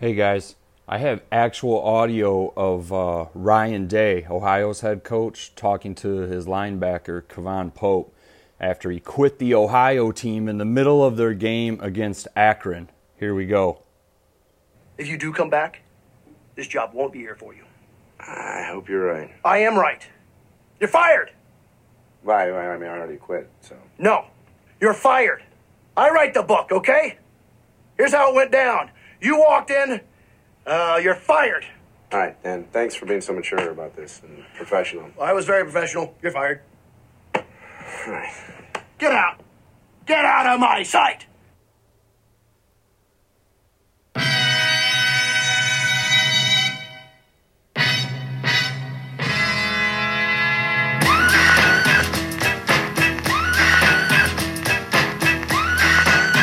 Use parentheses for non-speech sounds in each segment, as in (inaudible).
Hey guys, I have actual audio of uh, Ryan Day, Ohio's head coach, talking to his linebacker, K'Vaughan Pope, after he quit the Ohio team in the middle of their game against Akron. Here we go. If you do come back, this job won't be here for you. I hope you're right. I am right. You're fired. Why? why I mean, I already quit, so. No, you're fired. I write the book, okay? Here's how it went down. You walked in, uh, you're fired. All right, and thanks for being so mature about this and professional. I was very professional. You're fired. All right. Get out. Get out of my sight.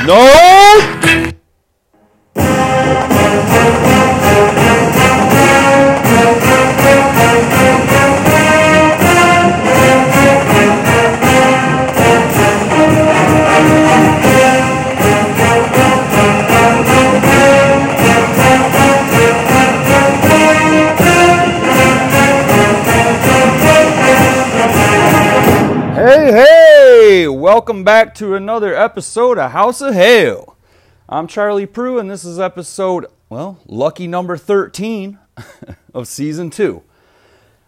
No! Welcome back to another episode of House of Hell. I'm Charlie Prue, and this is episode, well, lucky number 13 (laughs) of season two.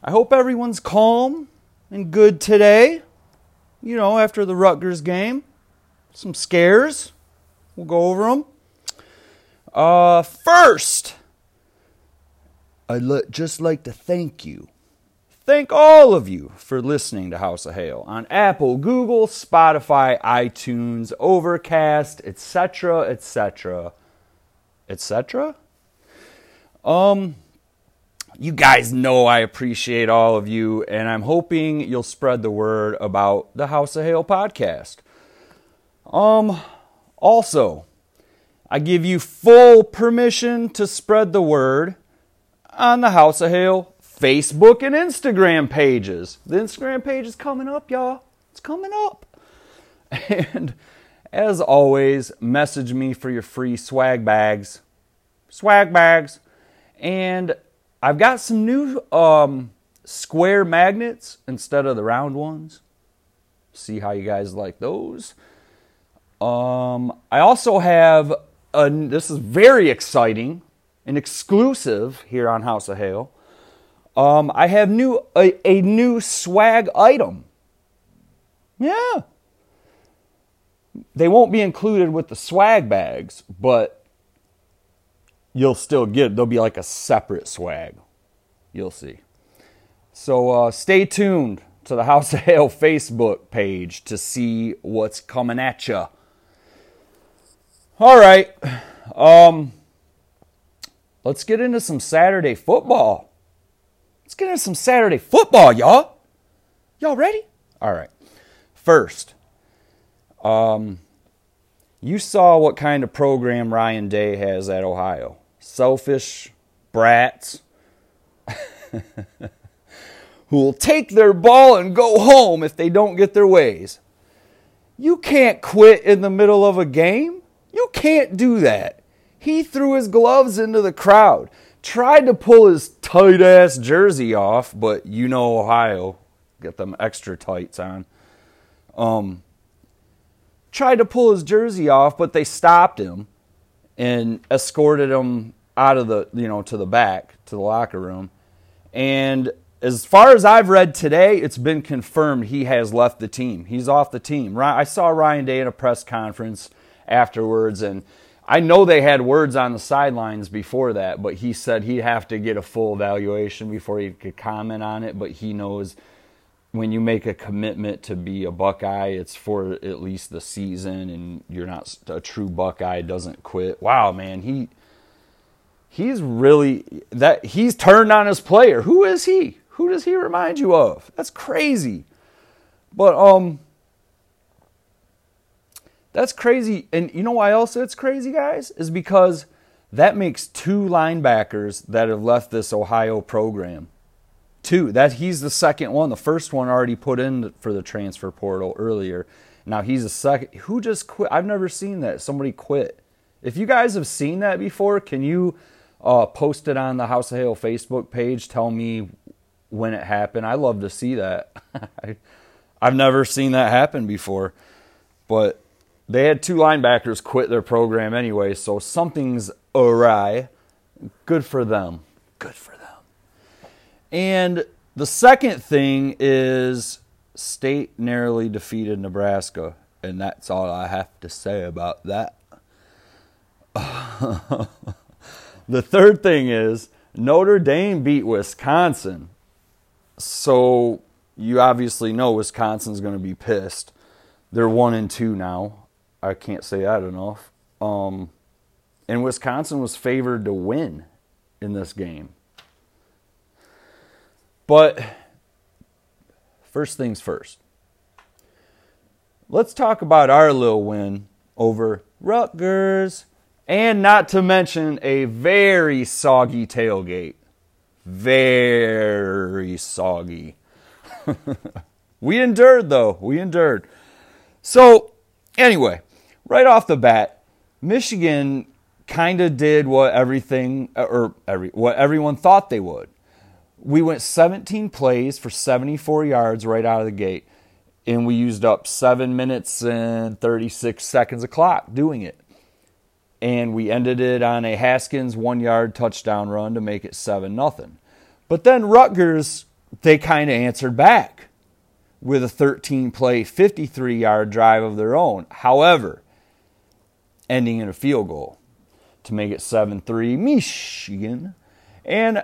I hope everyone's calm and good today. You know, after the Rutgers game, some scares. We'll go over them. Uh, first, I'd just like to thank you thank all of you for listening to House of Hail on Apple, Google, Spotify, iTunes, Overcast, etc., etc., etc. Um, you guys know I appreciate all of you, and I'm hoping you'll spread the word about the House of Hail podcast. Um, also, I give you full permission to spread the word on the House of Hail Facebook and Instagram pages. The Instagram page is coming up, y'all. It's coming up. (laughs) And as always, message me for your free swag bags. Swag bags. And I've got some new um, square magnets instead of the round ones. See how you guys like those. Um, I also have a, this is very exciting, an exclusive here on House of Hail. Um, I have new a, a new swag item. Yeah. They won't be included with the swag bags, but you'll still get there'll be like a separate swag. You'll see. So uh, stay tuned to the House of Hail Facebook page to see what's coming at you. All right. Um, let's get into some Saturday football. Let's get into some Saturday football, y'all. Y'all ready? All right. First, um, you saw what kind of program Ryan Day has at Ohio. Selfish brats (laughs) who will take their ball and go home if they don't get their ways. You can't quit in the middle of a game. You can't do that. He threw his gloves into the crowd tried to pull his tight ass jersey off, but you know Ohio, get them extra tights on. Um, tried to pull his jersey off, but they stopped him and escorted him out of the you know to the back to the locker room. And as far as I've read today, it's been confirmed he has left the team. He's off the team. Right. I saw Ryan Day in a press conference afterwards, and I know they had words on the sidelines before that, but he said he'd have to get a full evaluation before he could comment on it. But he knows when you make a commitment to be a Buckeye, it's for at least the season, and you're not a true Buckeye doesn't quit. Wow, man, he he's really that he's turned on his player. Who is he? Who does he remind you of? That's crazy. But um that's crazy. And you know why else it's crazy, guys? Is because that makes two linebackers that have left this Ohio program. Two. That he's the second one. The first one already put in for the transfer portal earlier. Now he's a second. Who just quit? I've never seen that. Somebody quit. If you guys have seen that before, can you Uh, post it on the House of Hail Facebook page. Tell me when it happened. I love to see that. (laughs) I, I've never seen that happen before. But they had two linebackers quit their program anyway, so something's awry. Good for them. Good for them. And the second thing is state narrowly defeated Nebraska, and that's all I have to say about that. (laughs) the third thing is Notre Dame beat Wisconsin. So you obviously know Wisconsin's going to be pissed. They're one and two now. I can't say that enough. Um, and Wisconsin was favored to win in this game. But first things first. Let's talk about our little win over Rutgers. And not to mention a very soggy tailgate. Very soggy. (laughs) we endured, though. We endured. So, anyway, right off the bat, Michigan kind of did what everything or every what everyone thought they would. We went 17 plays for 74 yards right out of the gate, and we used up seven minutes and 36 seconds of clock doing it. And we ended it on a Haskins one yard touchdown run to make it 7 nothing. But then Rutgers, they kind of answered back with a 13 play, 53 yard drive of their own. However, ending in a field goal to make it 7 3 Michigan. And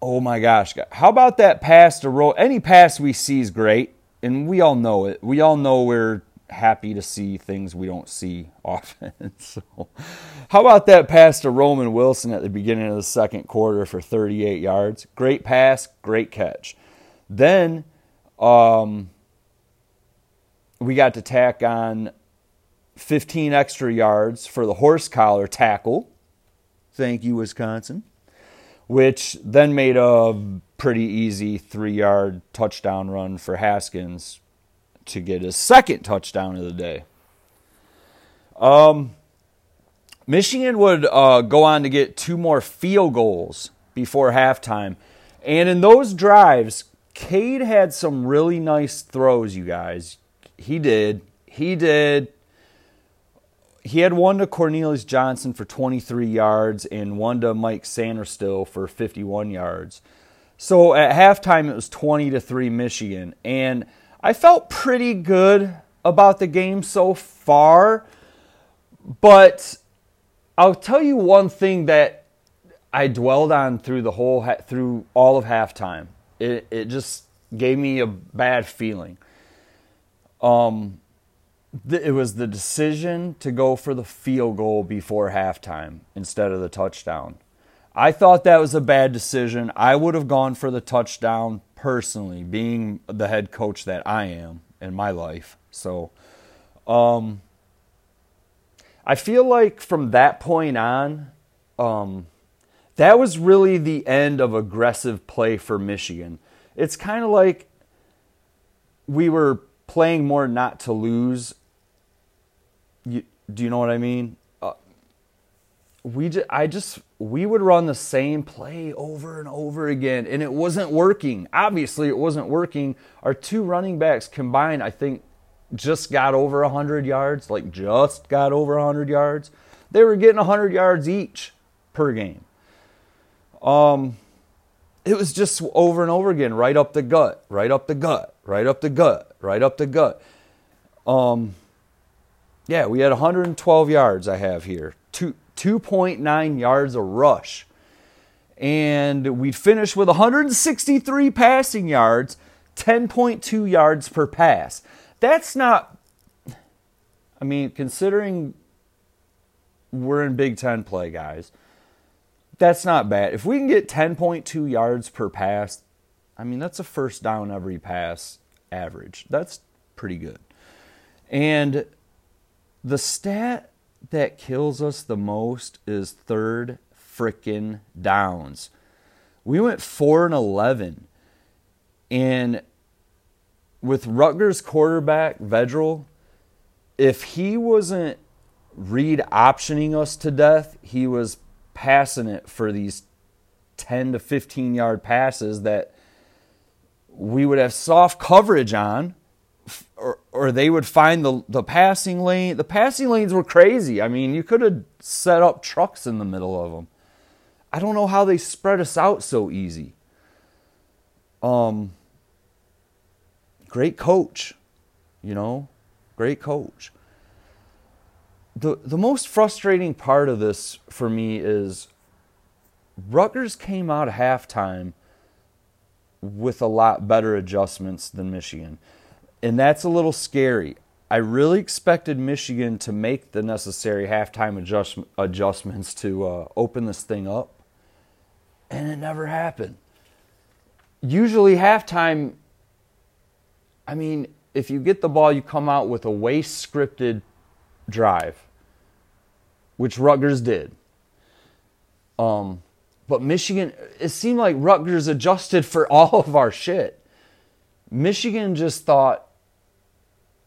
oh my gosh, how about that pass to roll? Any pass we see is great, and we all know it. We all know we're happy to see things we don't see (laughs) often. so, how about that pass to Roman Wilson at the beginning of the second quarter for 38 yards? Great pass, great catch. Then um, we got to tack on 15 extra yards for the horse collar tackle. Thank you, Wisconsin. Which then made a pretty easy three yard touchdown run for Haskins to get his second touchdown of the day. Um, Michigan would uh, go on to get two more field goals before halftime. And in those drives, Cade had some really nice throws, you guys. He did. He did. He had one to Cornelius Johnson for 23 yards and one to Mike Sainristil for 51 yards. So at halftime, it was 20 to 3 Michigan. And I felt pretty good about the game so far. But I'll tell you one thing that I dwelled on through the whole through all of halftime. It it just gave me a bad feeling. Um, it was the decision to go for the field goal before halftime instead of the touchdown. I thought that was a bad decision. I would have gone for the touchdown personally, being the head coach that I am in my life. So, um, I feel like from that point on, um, that was really the end of aggressive play for Michigan. It's kind of like we were playing more not to lose you, do you know what I mean? Uh, we just, I just we would run the same play over and over again, and it wasn't working. Obviously, it wasn't working. Our two running backs combined, I think, just got over 100 yards, like just got over 100 yards. They were getting 100 yards each per game. Um, it was just over and over again, right up the gut, right up the gut, right up the gut, right up the gut. Um, yeah, we had 112 yards I have here. 2 2.9 yards a rush. And we finished with 163 passing yards, 10.2 yards per pass. That's not I mean, considering we're in Big 10 play, guys. That's not bad. If we can get 10.2 yards per pass, I mean, that's a first down every pass average. That's pretty good. And the stat that kills us the most is third frickin' downs. We went 4 and 11. And with Rutgers quarterback Vedral, if he wasn't read optioning us to death, he was passing it for these 10 to 15 yard passes that we would have soft coverage on or, or they would find the, the passing lane. The passing lanes were crazy. I mean, you could have set up trucks in the middle of them. I don't know how they spread us out so easy. Um, great coach, you know, great coach. The, the most frustrating part of this for me is Rutgers came out halftime with a lot better adjustments than Michigan. And that's a little scary. I really expected Michigan to make the necessary halftime adjust, adjustments to uh, open this thing up, and it never happened. Usually, halftime, I mean, if you get the ball, you come out with a way scripted drive, which Rutgers did. Um, but Michigan, it seemed like Rutgers adjusted for (laughs) all of our shit. Michigan just thought,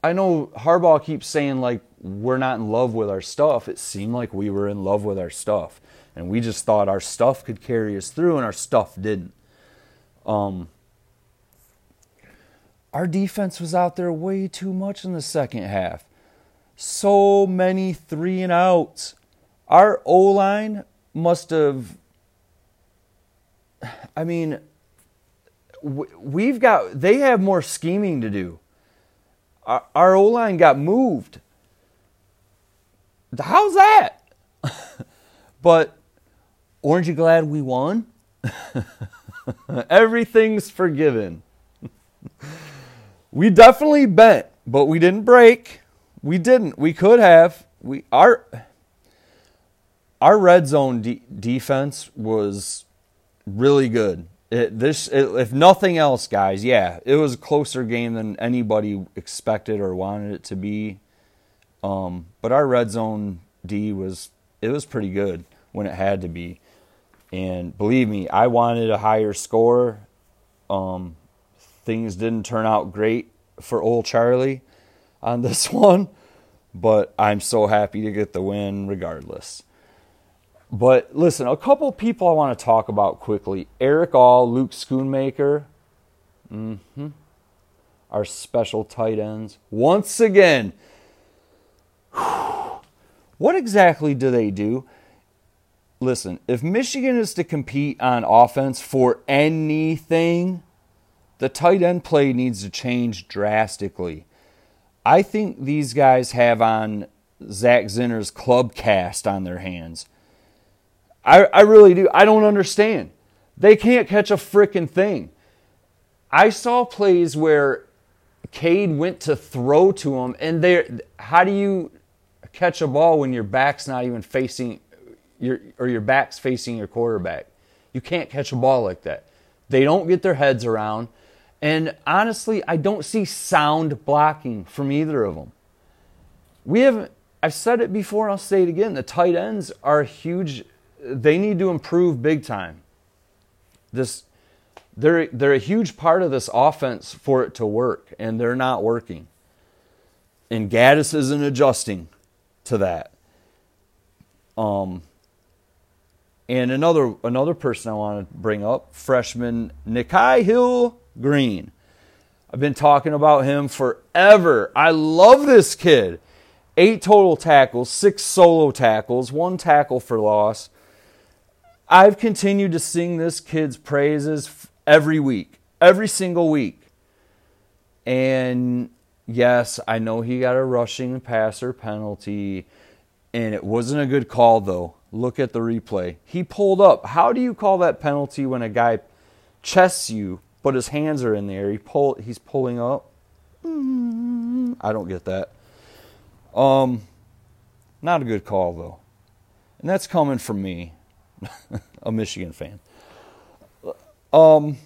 I know Harbaugh keeps saying, like, we're not in love with our stuff. It seemed like we were in love with our stuff. And we just thought our stuff could carry us through, and our stuff didn't. Um, our defense was out there way too much in the second half. So many three and outs. Our O line must have I mean, we've got, they have more scheming to do. Our, our O line got moved. How's that? (laughs) but aren't you glad we won? (laughs) Everything's forgiven. we definitely bent, but we didn't break. We didn't. We could have. We our our red zone de- defense was really good. It, this, it, if nothing else, guys, yeah, it was a closer game than anybody expected or wanted it to be. Um, but our red zone D was it was pretty good when it had to be, and believe me, I wanted a higher score. Um, things didn't turn out great for old Charlie on this (laughs) one, but I'm so happy to get the win regardless. But listen, a couple people I want to talk about quickly. Erick All, Luke Schoonmaker, mm-hmm. our special tight ends. Once again, (sighs) what exactly do they do? Listen, if Michigan is to compete on offense for anything, the tight end play needs to change drastically. I think these guys have on Zach Zinner's club cast on their hands. I, I really do. I don't understand. They can't catch a freaking thing. I saw plays where Cade went to throw to him, and there. How do you catch a ball when your back's not even facing your or your back's facing your quarterback? You can't catch a ball like that. They don't get their heads around, and honestly, I don't see sound blocking from either of them. We haven't. I've said it before. I'll say it again. The tight ends are a huge they need to improve big time. This they're they're a huge part of this offense for it to work, and they're not working. And Gattis isn't adjusting to that. Um, and another another person I want to bring up, freshman Nikhai Hill Green. I've been talking about him forever. I love this kid. Eight total tackles, six solo tackles, one tackle for loss. I've continued to sing this kid's praises every week, every single week. And yes, I know he got a rushing passer penalty, and it wasn't a good call, though. Look at the replay. He pulled up. How do you call that penalty when a guy chests you, but his hands are in the air? He pull, he's pulling up. I don't get that. Um, not a good call, though. And that's coming from me. (laughs) a Michigan fan. Um,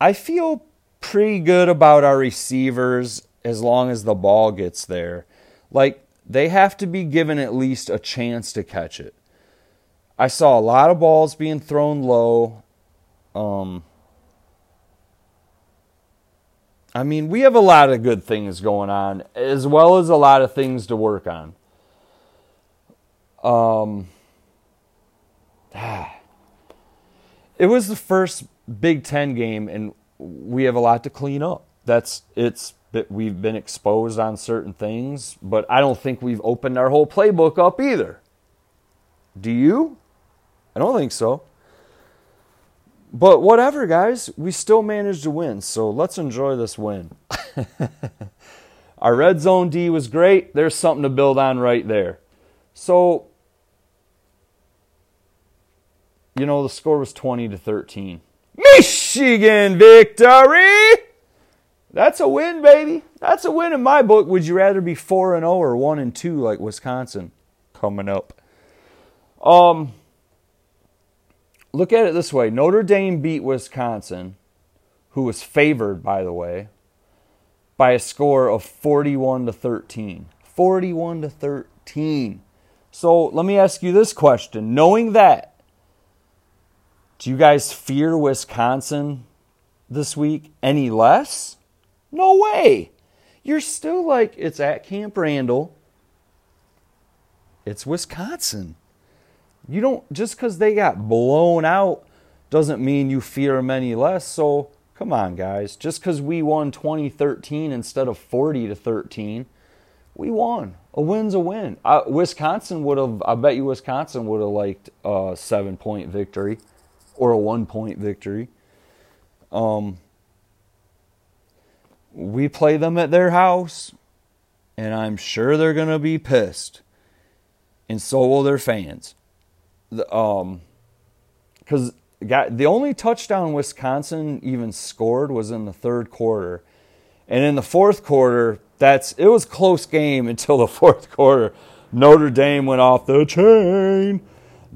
I feel pretty good about our receivers as long as the ball gets there. Like, they have to be given at least a chance to catch it. I saw a lot of balls being thrown low. Um, I mean, we have a lot of good things going on, as well as a lot of things to work on. Um, (sighs) it was the first Big Ten game, and we have a lot to clean up. That's it's we've been exposed on certain things, but I don't think we've opened our whole playbook up either. Do you? I don't think so. But whatever, guys, we still managed to win, so let's enjoy this win. (laughs) Our red zone D was great. There's something to build on right there. So, you know, the score was 20 to 13. Michigan victory! That's a win, baby. That's a win in my book. Would you rather be 4 and 0 or 1 and 2 like Wisconsin coming up? Um Look at it this way. Notre Dame beat Wisconsin, who was favored by the way, by a score of 41 to 13. 41 to 13. So, let me ask you this question. Knowing that do you guys fear Wisconsin this week any less? No way. You're still like, it's at Camp Randall. It's Wisconsin. You don't, just because they got blown out doesn't mean you fear them any less. So come on, guys. Just because we won 2013 instead of 40 to 13, we won. A win's a win. Wisconsin would have, I bet you Wisconsin would have liked a seven point victory or a one point victory. Um, we play them at their house, and I'm sure they're going to be pissed. And so will their fans. The, um, because the only touchdown Wisconsin even scored was in the third quarter. And in the fourth quarter, that's it was close game (laughs) until the fourth quarter. Notre Dame went off the chain.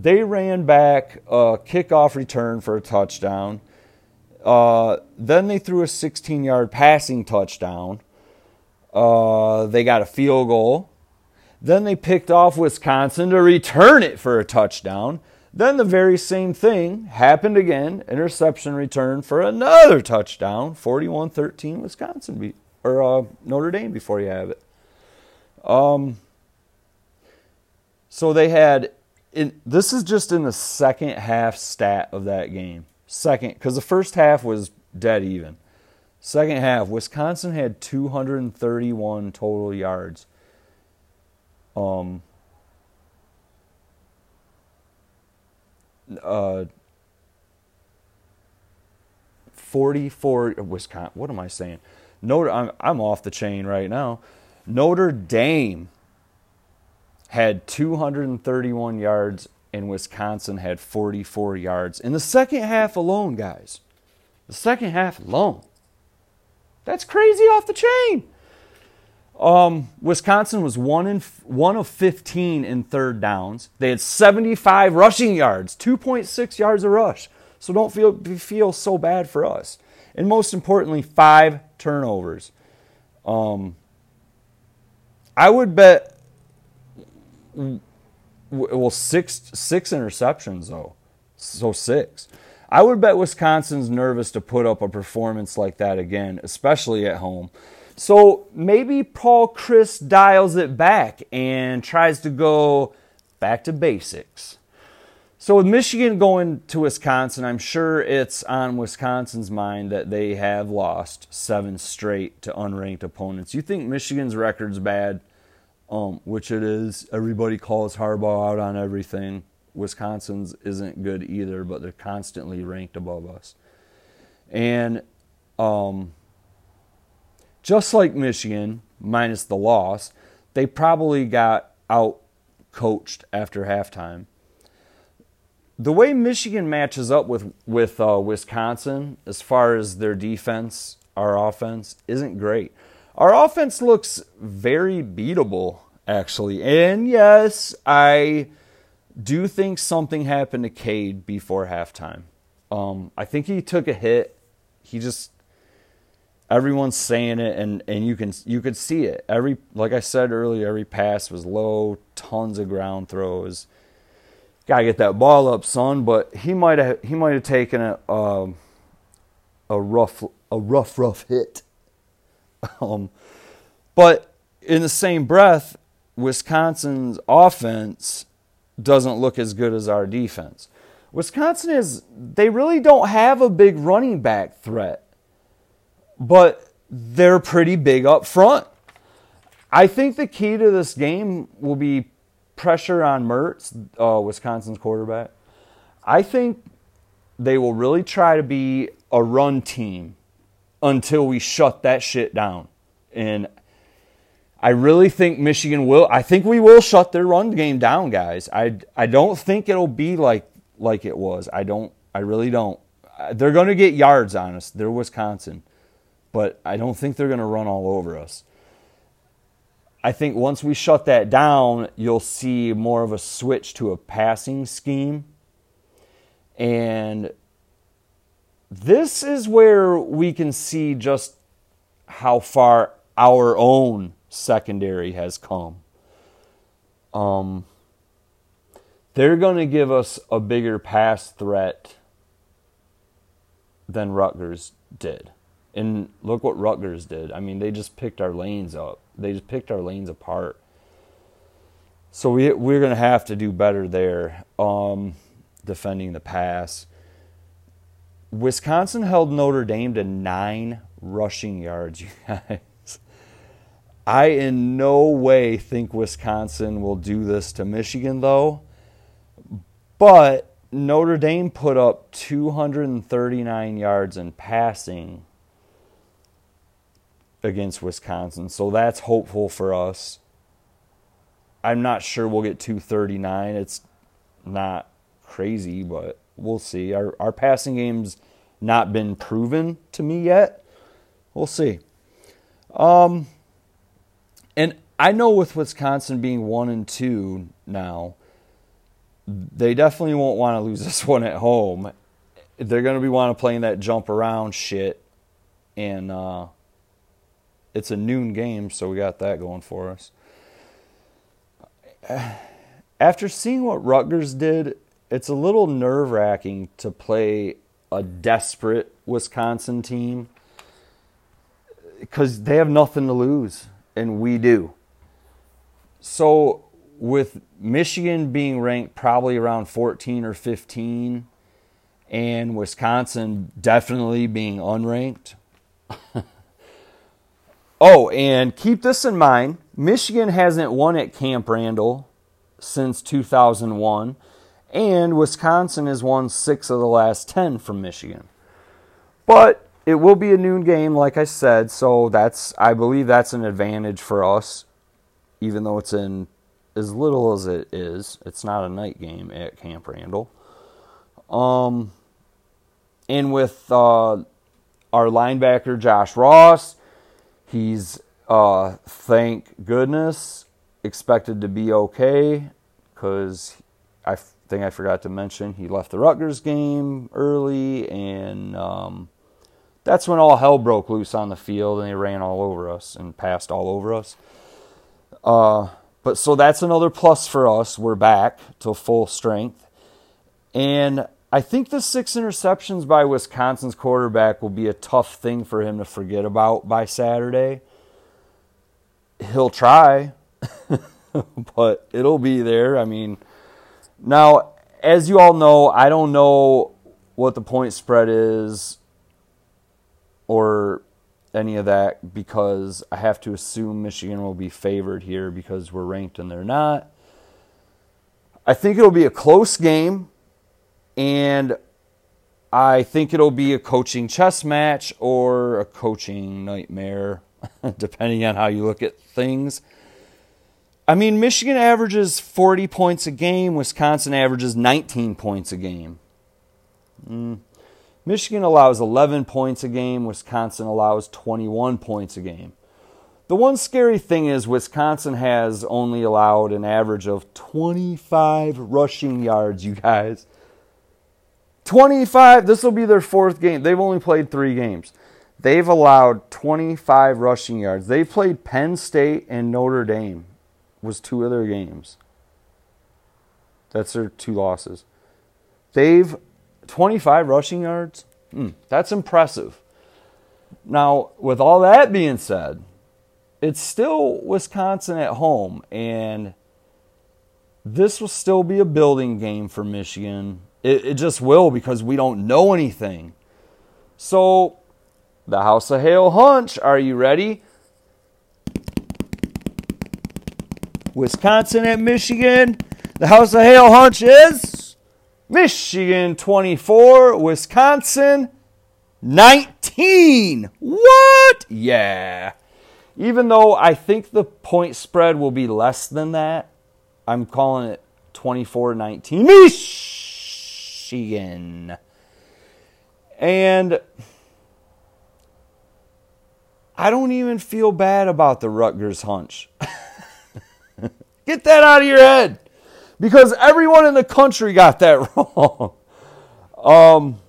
They ran back a kickoff return for a touchdown. Uh, then they threw a 16 yard passing touchdown. Uh, they got a field goal. Then they picked off Wisconsin to return it for a touchdown. Then the very same thing happened again interception return for another touchdown. 41 13 Wisconsin beat, or uh, Notre Dame before you have it. Um, so they had in, this is just in the second half stat of that game. Second, because the first half was dead even. Second half, Wisconsin had 231 total yards. Um, uh, 44 Wisconsin. What am I saying? Notre. I'm, I'm off the chain right now. Notre Dame had 231 yards and Wisconsin had 44 yards in the second half alone, guys. The second half alone. That's crazy off the chain. Um, Wisconsin was one in one of 15 in third downs. They had 75 rushing yards, 2.6 yards a rush. So don't feel feel so bad for us. And most importantly, five turnovers. Um, I would bet well six six interceptions though. So six. I would bet Wisconsin's nervous to put up a performance like that again, especially at home. So maybe Paul Chryst dials it back and tries to go back to basics. So with Michigan going to Wisconsin, I'm sure it's on Wisconsin's mind that they have lost seven straight to unranked opponents. You think Michigan's record's bad? Um, which it is. Everybody calls Harbaugh out on everything. Wisconsin's isn't good either, but they're constantly ranked above us. And um, just like Michigan, minus the loss, they probably got out coached after halftime. The way Michigan matches up with with uh, Wisconsin, as far as their defense, our offense isn't great. Our offense looks very beatable, actually. And yes, I do think something happened to Cade before halftime. Um, I think he took a hit. He just everyone's saying it and, and you can you could see it. Every like I said earlier, every pass was low, tons of ground throws. Gotta get that ball up, son. But he might have he might have taken a um, a rough a rough rough hit. (laughs) Um, but in the same breath, Wisconsin's offense doesn't look as good as our defense. Wisconsin is they really don't have a big running back threat, but they're pretty big up front. I think the key to this game will be pressure on Mertz, uh, Wisconsin's quarterback. I think they will really try to be a run team until we shut that shit down. And I really think Michigan will. I think we will shut their run game down, guys. I I don't think it'll be like like it was. I don't. I really don't. They're going to get yards on us. They're Wisconsin, but I don't think they're going to run all over us. I think once we shut that down, you'll see more of a switch to a passing scheme. And this is where we can see just how far our own secondary has come. Um, they're going to give us a bigger pass threat than Rutgers did. And look what Rutgers did. I mean, they just picked our lanes up. They just picked our lanes apart. So we we're going to have to do better there um, defending the pass. Wisconsin held Notre Dame to 9 rushing yards, (laughs) you guys. I in no way think Wisconsin will do this to Michigan, though. But Notre Dame put up 239 yards in passing against Wisconsin, so that's hopeful for us. I'm not sure we'll get 239. It's not crazy, but we'll see. Our our passing game's not been proven to me yet. We'll see. Um, and I know with Wisconsin being one and two now, they definitely won't want to lose (laughs) this one at home. They're going to be want to playing that jump around shit, and uh, it's a noon game, so we got that going for us. (sighs) After seeing what Rutgers did, it's a little nerve wracking to play a desperate Wisconsin team because they have nothing to lose, and we do. So, with Michigan being ranked probably around 14 or 15, and Wisconsin definitely being unranked. (laughs) oh, and keep this in mind Michigan hasn't won at Camp Randall since 2001 and Wisconsin has won six of the last 10 from Michigan. But it will be a noon game, like I said, so that's I believe that's an advantage for us, even though it's in as little as it is. It's not a night game at Camp Randall. Um, and with uh, our linebacker Josh Ross, he's uh, thank goodness expected to be okay because I thing I forgot to mention, he left the Rutgers game early, and um, that's when all hell broke loose on the field, and they ran all over us and passed all over us. Uh, but so that's another plus for us. We're back to full strength, and I think the six interceptions by Wisconsin's quarterback will be a tough thing for him to forget about by Saturday. He'll try, (laughs) but it'll be there. I mean now, as you all know, I don't know what the point spread is or any of that because I have to assume Michigan will be favored here because we're ranked and they're not. I think it'll be a close game, and I think it'll be a coaching chess match or a coaching nightmare, (laughs) depending on how you look at things. I mean, Michigan averages 40 points a game, Wisconsin averages 19 points a game. Mm. Michigan allows 11 points a game, Wisconsin allows 21 points a game. The one scary thing is Wisconsin has only allowed an average of 25 rushing yards, you guys. 25, this will be their fourth game. They've only played three games. They've allowed 25 rushing yards. They've played Penn State and Notre Dame was two of their games. That's their two losses. They've 25 rushing yards. Mm, that's impressive. Now, with all that being said, it's still Wisconsin at home, and this will still be a building game for Michigan. It, it just will because we don't know anything. So, the House of Hail Hunch, are you ready? Wisconsin at Michigan. The House of Hail Hunch is Michigan 24, Wisconsin 19. What? Yeah. Even though I think the point spread will be less than that, I'm calling it 24 19. Michigan. And I don't even feel bad about the Rutgers hunch. (laughs) Get that out of your head. Because everyone in the country got that (laughs) wrong. um,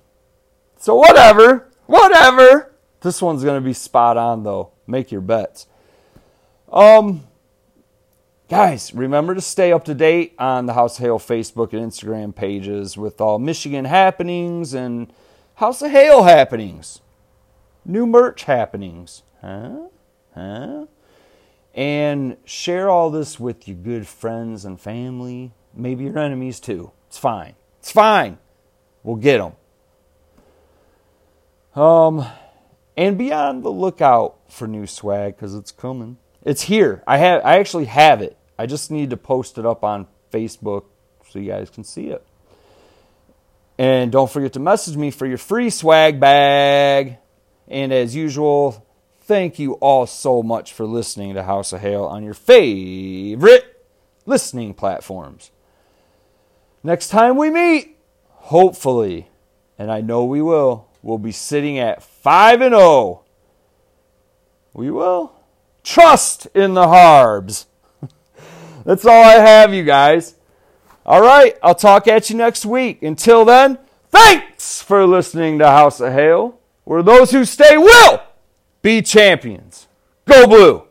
so whatever. Whatever. This one's going to be spot on, though. Make your bets. Um, guys, remember to stay up to date on the House of Hail Facebook and Instagram pages with all Michigan happenings and House of Hail happenings, new merch happenings. Huh? Huh? And share all this with your good friends and family, maybe your enemies too. It's fine. It's fine. We'll get them. Um, and be on the lookout for new swag because it's coming. It's here. I have. I actually have it. I just need to post it up on Facebook so you guys can see it. And don't forget to message me for your free swag bag. And as usual, thank you all so much for listening to House of Hail on your favorite listening platforms. Next time we meet, hopefully, and I know we will, we'll be sitting at 5 and 0. We will. Trust in the Harbs. (laughs) That's all I have, you guys. All right, I'll talk at you next week. Until then, thanks for listening to House of Hail, where those who stay will be champions. Go Blue!